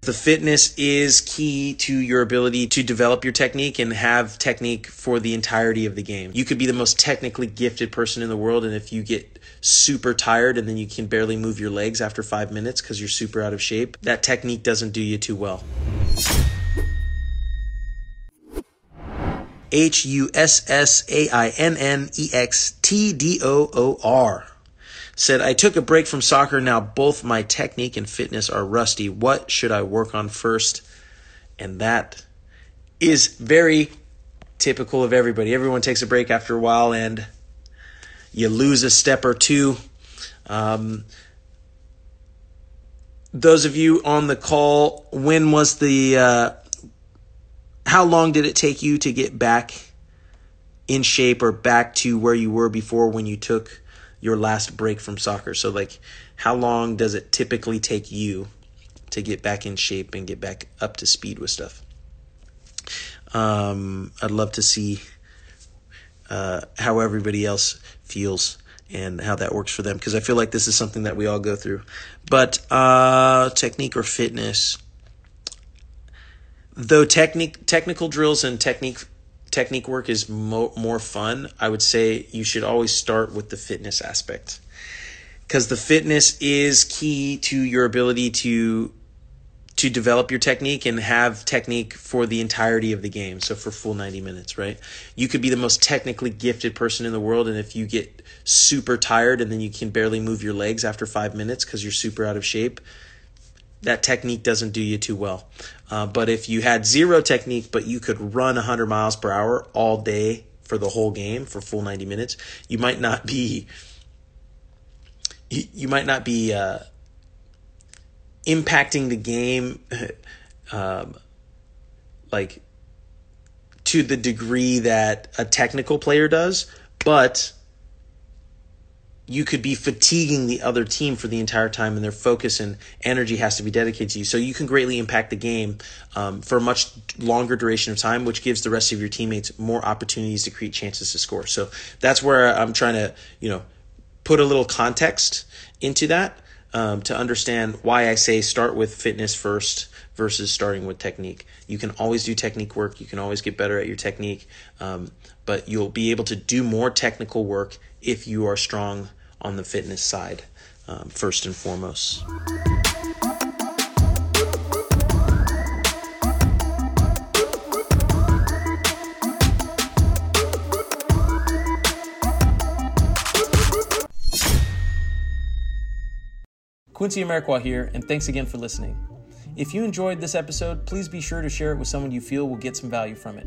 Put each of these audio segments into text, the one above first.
The fitness is key to your ability to develop your technique and have technique for the entirety of the game. You could be the most technically gifted person in the world, and if you get super tired and then you can barely move your legs after five minutes because you're super out of shape, that technique doesn't do you too well. H U S S A I N N E X T D O O R said, I took a break from soccer. Now both my technique and fitness are rusty. What should I work on first? And that is very typical of everybody. Everyone takes a break after a while and you lose a step or two. Um, those of you on the call, when was the, uh, how long did it take you to get back in shape or back to where you were before when you took your last break from soccer. So, like, how long does it typically take you to get back in shape and get back up to speed with stuff? Um, I'd love to see uh, how everybody else feels and how that works for them because I feel like this is something that we all go through. But uh, technique or fitness, though technique, technical drills and technique technique work is mo- more fun, I would say you should always start with the fitness aspect. Because the fitness is key to your ability to to develop your technique and have technique for the entirety of the game. So for full 90 minutes, right? You could be the most technically gifted person in the world and if you get super tired and then you can barely move your legs after 5 minutes cuz you're super out of shape, that technique doesn't do you too well. Uh, but if you had zero technique, but you could run 100 miles per hour all day for the whole game for full 90 minutes, you might not be you, you might not be uh, impacting the game um, like to the degree that a technical player does, but you could be fatiguing the other team for the entire time and their focus and energy has to be dedicated to you. So you can greatly impact the game um, for a much longer duration of time, which gives the rest of your teammates more opportunities to create chances to score. So that's where I'm trying to, you know, put a little context into that um, to understand why I say start with fitness first versus starting with technique. You can always do technique work. You can always get better at your technique, um, but you'll be able to do more technical work if you are strong on the fitness side, um, first and foremost. Quincy Amarikwa here, and thanks again for listening. If you enjoyed this episode, please be sure to share it with someone you feel will get some value from it.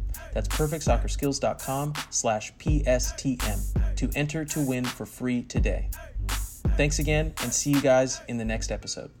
That's perfectsoccerskills.com slash PSTM to enter to win for free today. Thanks again, and see you guys in the next episode.